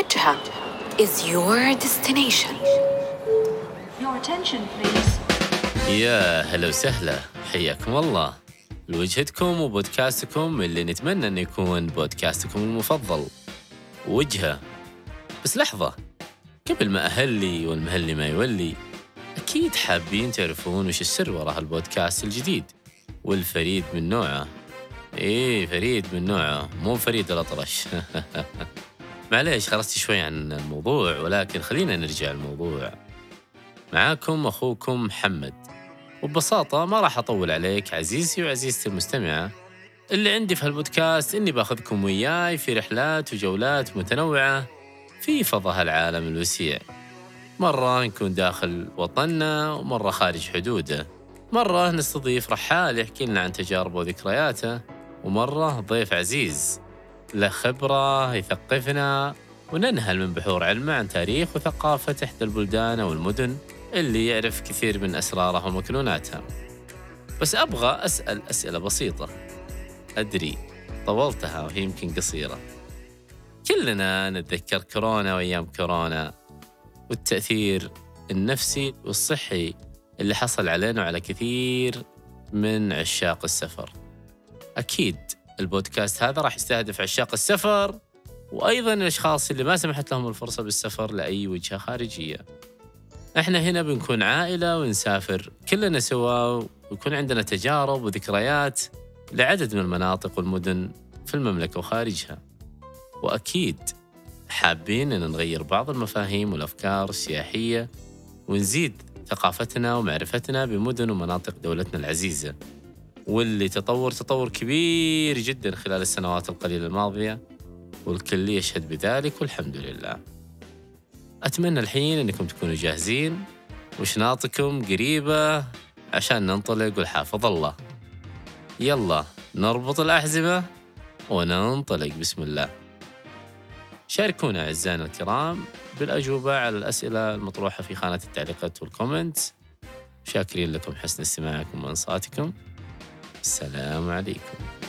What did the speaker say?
وجهة is your destination. Your attention, please. يا هلا وسهلا. حياكم الله. لوجهتكم وبودكاستكم اللي نتمنى انه يكون بودكاستكم المفضل. وجهة. بس لحظة. قبل ما أهلي والمهلي ما يولي أكيد حابين تعرفون وش السر وراء هالبودكاست الجديد. والفريد من نوعه. إيه فريد من نوعه. مو فريد الأطرش. معليش خرجت شوي عن الموضوع ولكن خلينا نرجع الموضوع معاكم أخوكم محمد. وببساطة ما راح أطول عليك عزيزي وعزيزتي المستمعة. اللي عندي في هالبودكاست إني باخذكم وياي في رحلات وجولات متنوعة في فضاء العالم الوسيع. مرة نكون داخل وطننا ومرة خارج حدوده. مرة نستضيف رحال يحكي لنا عن تجاربه وذكرياته ومرة ضيف عزيز. له خبرة يثقفنا وننهل من بحور علمه عن تاريخ وثقافة إحدى البلدان أو المدن اللي يعرف كثير من أسرارها ومكنوناتها بس أبغى أسأل أسئلة بسيطة. أدري طولتها وهي يمكن قصيرة. كلنا نتذكر كورونا وأيام كورونا والتأثير النفسي والصحي اللي حصل علينا وعلى كثير من عشاق السفر. أكيد البودكاست هذا راح يستهدف عشاق السفر وأيضا الأشخاص اللي ما سمحت لهم الفرصة بالسفر لأي وجهة خارجية. إحنا هنا بنكون عائلة ونسافر كلنا سوا ويكون عندنا تجارب وذكريات لعدد من المناطق والمدن في المملكة وخارجها. وأكيد حابين أن نغير بعض المفاهيم والأفكار السياحية ونزيد ثقافتنا ومعرفتنا بمدن ومناطق دولتنا العزيزة. واللي تطور تطور كبير جدا خلال السنوات القليلة الماضية والكل يشهد بذلك والحمد لله. أتمنى الحين أنكم تكونوا جاهزين وشناطكم قريبة عشان ننطلق والحافظ الله. يلا نربط الأحزمة وننطلق بسم الله. شاركونا أعزائنا الكرام بالأجوبة على الأسئلة المطروحة في خانة التعليقات والكومنتس. شاكرين لكم حسن استماعكم وإنصاتكم. السلام عليكم.